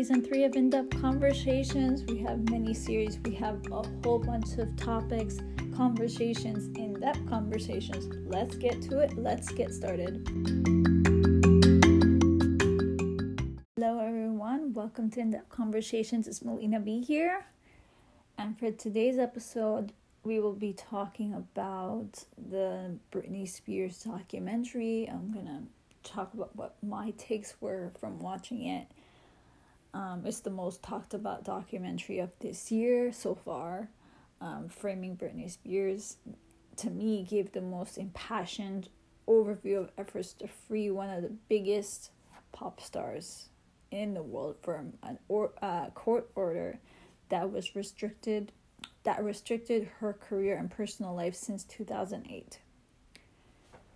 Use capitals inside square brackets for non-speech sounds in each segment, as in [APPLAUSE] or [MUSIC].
season three of In Depth Conversations. We have many series, we have a whole bunch of topics, conversations, in depth conversations. Let's get to it, let's get started. Hello, everyone. Welcome to In Depth Conversations. It's Melina B here. And for today's episode, we will be talking about the Britney Spears documentary. I'm gonna talk about what my takes were from watching it. Um, it's the most talked about documentary of this year so far. Um, Framing Britney Spears, to me, gave the most impassioned overview of efforts to free one of the biggest pop stars in the world from an or, uh, court order that was restricted that restricted her career and personal life since 2008.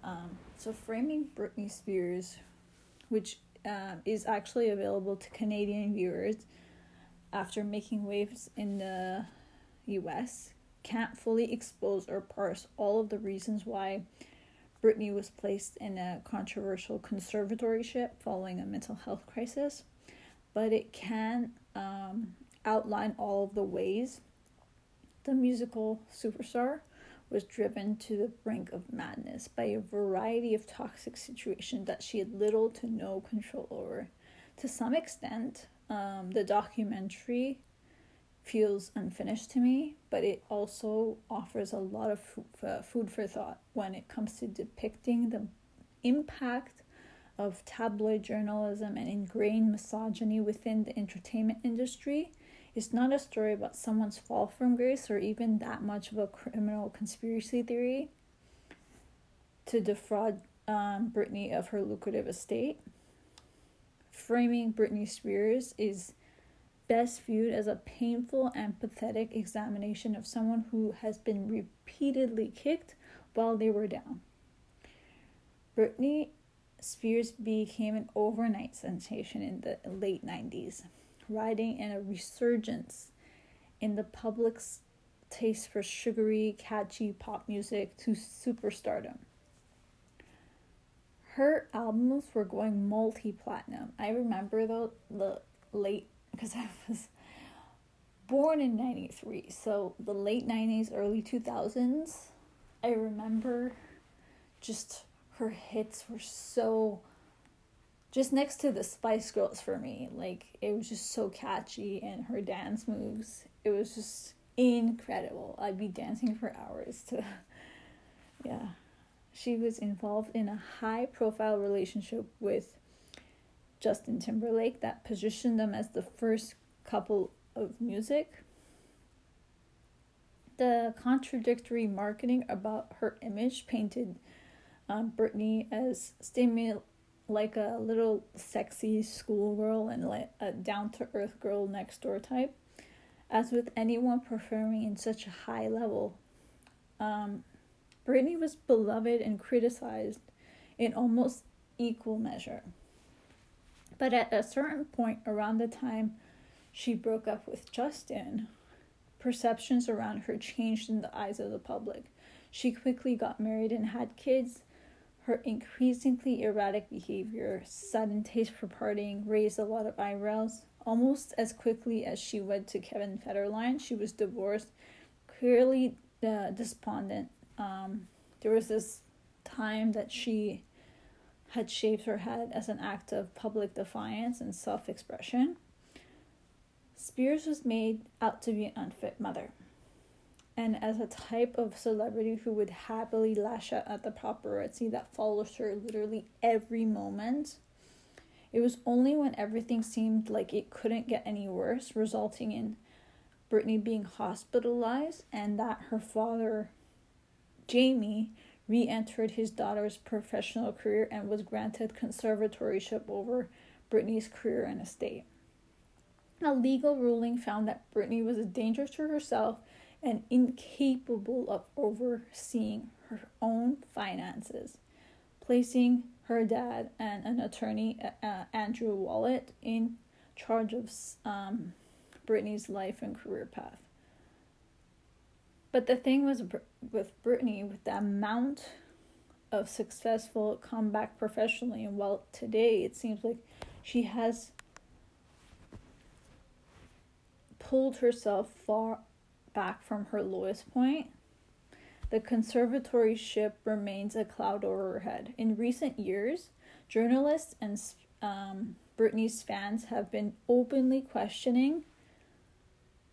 Um, so, Framing Britney Spears, which uh, is actually available to Canadian viewers after making waves in the US, can't fully expose or parse all of the reasons why Britney was placed in a controversial conservatorship following a mental health crisis, but it can um, outline all of the ways the musical superstar was driven to the brink of madness by a variety of toxic situations that she had little to no control over. To some extent, um, the documentary feels unfinished to me, but it also offers a lot of uh, food for thought when it comes to depicting the impact of tabloid journalism and ingrained misogyny within the entertainment industry it's not a story about someone's fall from grace or even that much of a criminal conspiracy theory to defraud um, Britney of her lucrative estate. Framing Britney Spears is best viewed as a painful and pathetic examination of someone who has been repeatedly kicked while they were down. Britney Spears became an overnight sensation in the late 90s riding in a resurgence in the public's taste for sugary, catchy pop music to superstardom. Her albums were going multi platinum. I remember the, the late, because I was born in 93, so the late 90s, early 2000s, I remember just her hits were so just next to the Spice Girls for me. Like it was just so catchy and her dance moves. It was just incredible. I'd be dancing for hours to [LAUGHS] yeah. She was involved in a high profile relationship with Justin Timberlake that positioned them as the first couple of music. The contradictory marketing about her image painted um, Britney as stimul- like a little sexy schoolgirl and like a down to earth girl next door type. As with anyone performing in such a high level, um, Britney was beloved and criticized in almost equal measure. But at a certain point around the time she broke up with Justin, perceptions around her changed in the eyes of the public. She quickly got married and had kids, her increasingly erratic behavior, sudden taste for partying raised a lot of eyebrows. Almost as quickly as she wed to Kevin Federline, she was divorced, clearly uh, despondent. Um, there was this time that she had shaved her head as an act of public defiance and self expression. Spears was made out to be an unfit mother and as a type of celebrity who would happily lash out at the paparazzi that follows her literally every moment. It was only when everything seemed like it couldn't get any worse, resulting in Britney being hospitalized and that her father, Jamie, re entered his daughter's professional career and was granted conservatorship over Britney's career and estate. A legal ruling found that Britney was a danger to herself and incapable of overseeing her own finances, placing her dad and an attorney, uh, uh, Andrew Wallet, in charge of um, Britney's life and career path. But the thing was with Britney, with the amount of successful comeback professionally, and well, today it seems like she has pulled herself far back from her lowest point, the conservatorship remains a cloud over her head. In recent years, journalists and um, Britney's fans have been openly questioning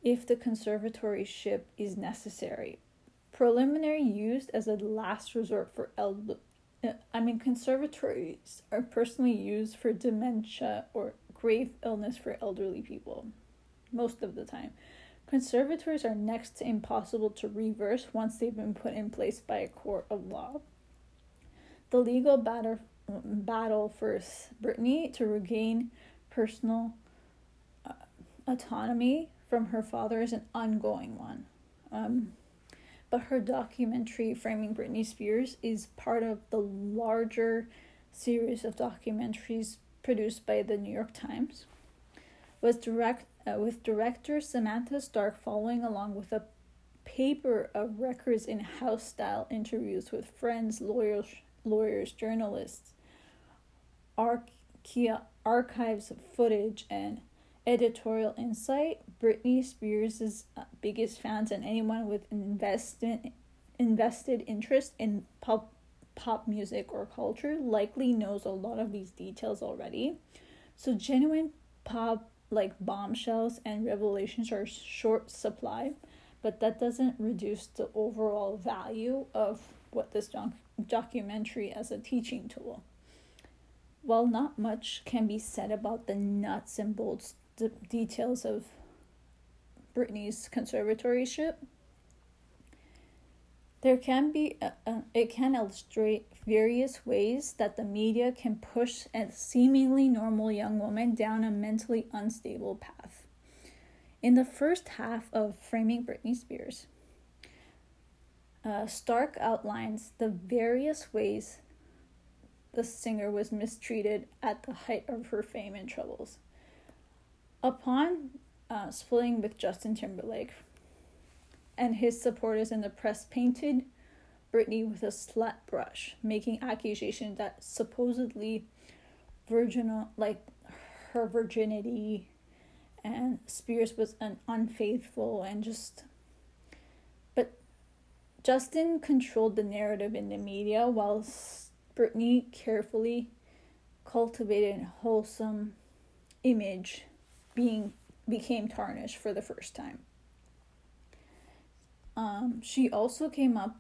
if the conservatorship is necessary. Preliminary used as a last resort for elder. I mean, conservatories are personally used for dementia or grave illness for elderly people, most of the time. Conservatories are next to impossible to reverse once they've been put in place by a court of law. The legal battle, battle for Britney to regain personal uh, autonomy from her father is an ongoing one. Um, but her documentary, Framing Britney Spears, is part of the larger series of documentaries produced by the New York Times. Was direct uh, with director Samantha Stark following along with a paper of records in house style interviews with friends, lawyers, lawyers, journalists, arche- archives of footage, and editorial insight. Britney Spears' uh, biggest fans and anyone with an investment invested interest in pop pop music or culture likely knows a lot of these details already. So genuine pop like bombshells and revelations are short supply, but that doesn't reduce the overall value of what this doc- documentary as a teaching tool. While not much can be said about the nuts and bolts d- details of Britney's conservatorship, there can be a, a, it can illustrate various ways that the media can push a seemingly normal young woman down a mentally unstable path. In the first half of Framing Britney Spears, uh, Stark outlines the various ways the singer was mistreated at the height of her fame and troubles. Upon uh, splitting with Justin Timberlake, and his supporters in the press painted Britney with a slut brush, making accusations that supposedly virginal like her virginity and Spears was an unfaithful and just but Justin controlled the narrative in the media while Britney carefully cultivated a wholesome image being became tarnished for the first time. Um, she also came up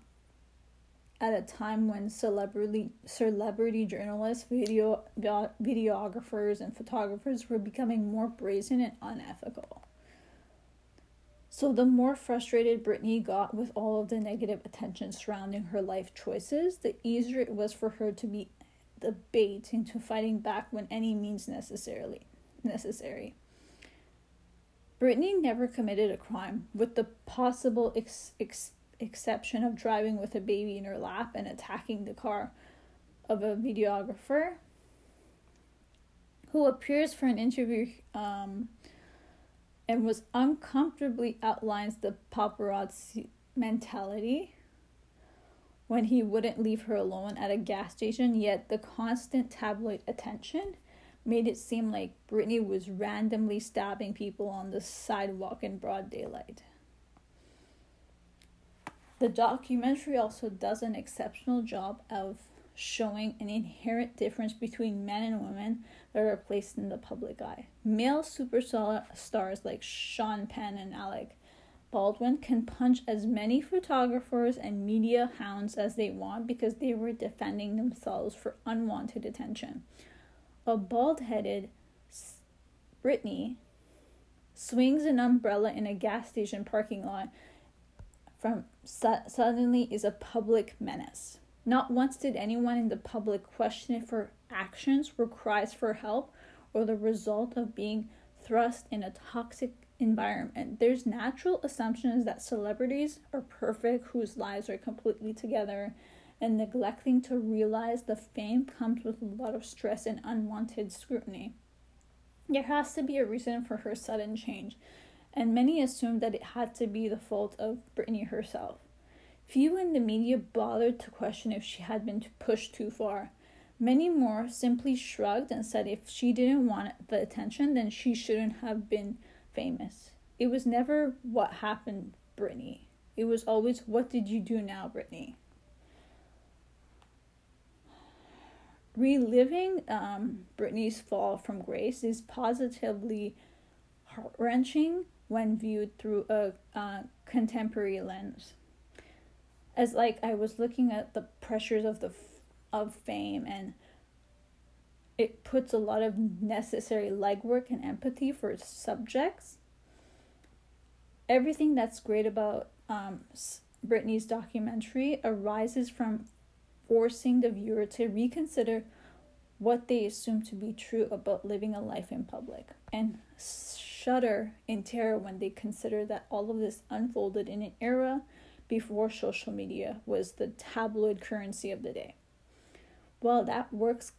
at a time when celebrity celebrity journalists, video videographers, and photographers were becoming more brazen and unethical. So the more frustrated Britney got with all of the negative attention surrounding her life choices, the easier it was for her to be the bait into fighting back when any means necessarily necessary. Britney never committed a crime, with the possible ex- ex- exception of driving with a baby in her lap and attacking the car of a videographer who appears for an interview um, and was uncomfortably outlines the paparazzi mentality when he wouldn't leave her alone at a gas station, yet the constant tabloid attention made it seem like Britney was randomly stabbing people on the sidewalk in broad daylight. The documentary also does an exceptional job of showing an inherent difference between men and women that are placed in the public eye. Male superstars like Sean Penn and Alec Baldwin can punch as many photographers and media hounds as they want because they were defending themselves for unwanted attention a bald headed Britney swings an umbrella in a gas station parking lot from su- suddenly is a public menace. Not once did anyone in the public question if her actions were cries for help or the result of being thrust in a toxic environment. There's natural assumptions that celebrities are perfect, whose lives are completely together, and neglecting to realize the fame comes with a lot of stress and unwanted scrutiny. There has to be a reason for her sudden change, and many assumed that it had to be the fault of Britney herself. Few in the media bothered to question if she had been pushed too far. Many more simply shrugged and said if she didn't want the attention, then she shouldn't have been famous. it was never what happened, Britney. It was always what did you do now, Britney? Reliving um, Britney's fall from grace is positively heart wrenching when viewed through a uh, contemporary lens. As like I was looking at the pressures of the f- of fame and it puts a lot of necessary legwork and empathy for its subjects. Everything that's great about um, Britney's documentary arises from forcing the viewer to reconsider what they assume to be true about living a life in public and shudder in terror when they consider that all of this unfolded in an era before social media was the tabloid currency of the day. Well, that works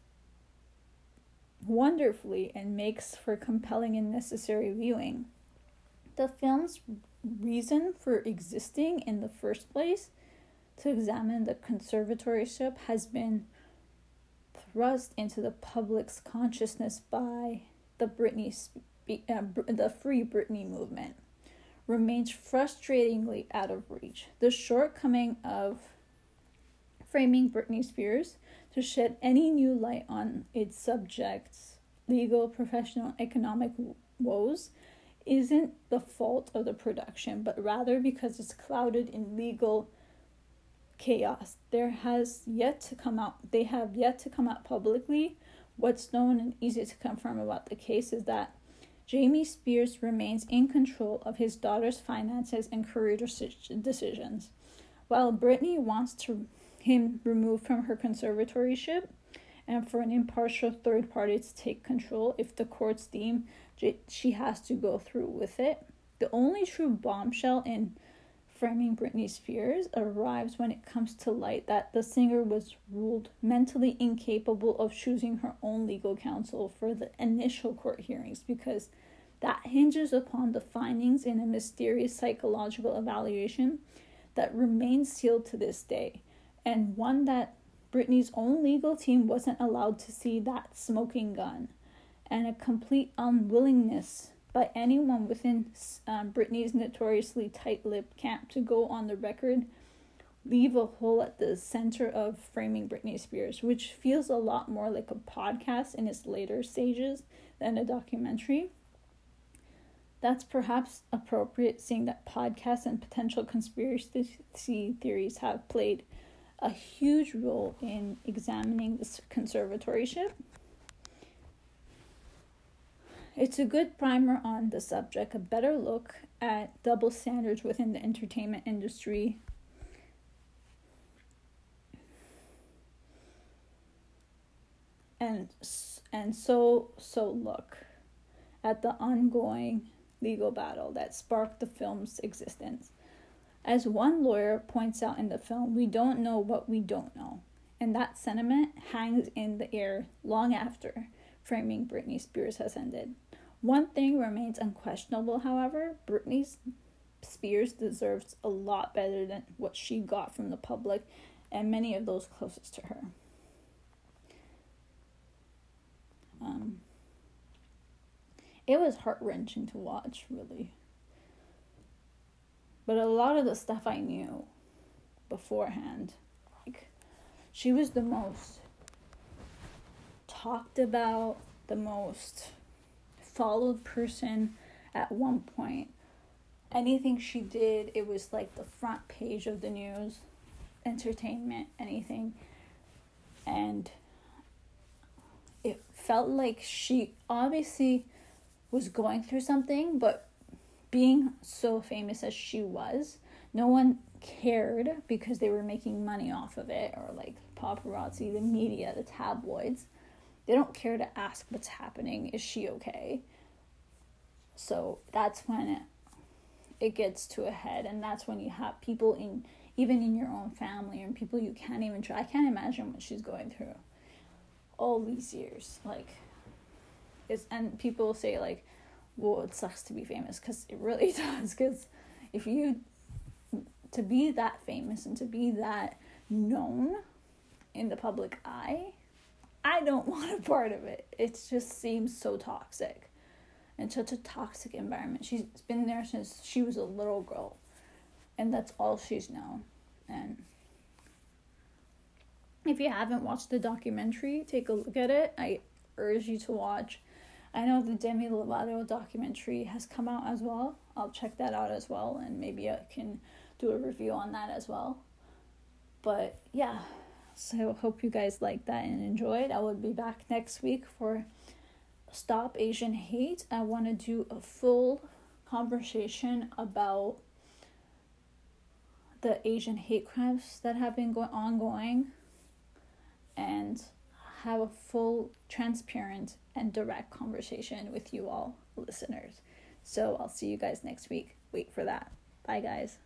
wonderfully and makes for compelling and necessary viewing. The film's reason for existing in the first place to examine the conservatorship has been thrust into the public's consciousness by the Britney uh, the Free Britney movement remains frustratingly out of reach. The shortcoming of framing Britney Spears to shed any new light on its subject's legal, professional, economic woes isn't the fault of the production, but rather because it's clouded in legal chaos. There has yet to come out, they have yet to come out publicly. What's known and easy to confirm about the case is that Jamie Spears remains in control of his daughter's finances and career decisions, while Britney wants to him removed from her conservatorship and for an impartial third party to take control if the courts deem she has to go through with it. The only true bombshell in framing Britney Spears arrives when it comes to light that the singer was ruled mentally incapable of choosing her own legal counsel for the initial court hearings because that hinges upon the findings in a mysterious psychological evaluation that remains sealed to this day and one that Britney's own legal team wasn't allowed to see that smoking gun, and a complete unwillingness by anyone within um, Britney's notoriously tight lipped camp to go on the record leave a hole at the center of framing Britney Spears, which feels a lot more like a podcast in its later stages than a documentary. That's perhaps appropriate, seeing that podcasts and potential conspiracy theories have played a huge role in examining the conservatorship. It's a good primer on the subject, a better look at double standards within the entertainment industry. And and so so look at the ongoing legal battle that sparked the film's existence. As one lawyer points out in the film, we don't know what we don't know. And that sentiment hangs in the air long after framing Britney Spears has ended. One thing remains unquestionable, however Britney Spears deserves a lot better than what she got from the public and many of those closest to her. Um, it was heart wrenching to watch, really. But a lot of the stuff I knew beforehand, like she was the most talked about, the most followed person at one point. Anything she did, it was like the front page of the news, entertainment, anything. And it felt like she obviously was going through something, but being so famous as she was, no one cared because they were making money off of it, or like paparazzi, the media, the tabloids. They don't care to ask what's happening. Is she okay? So that's when it, it gets to a head, and that's when you have people in even in your own family and people you can't even try. I can't imagine what she's going through all these years. Like, it's and people say like well, it sucks to be famous because it really [LAUGHS] does. Because if you to be that famous and to be that known in the public eye, I don't [LAUGHS] want a part of it. It just seems so toxic. in such a toxic environment. She's been there since she was a little girl, and that's all she's known. And if you haven't watched the documentary, take a look at it. I urge you to watch. I know the Demi Lovato documentary has come out as well. I'll check that out as well, and maybe I can do a review on that as well. But yeah, so hope you guys like that and enjoyed. I will be back next week for Stop Asian Hate. I want to do a full conversation about the Asian hate crimes that have been going ongoing and have a full, transparent, and direct conversation with you all listeners. So I'll see you guys next week. Wait for that. Bye, guys.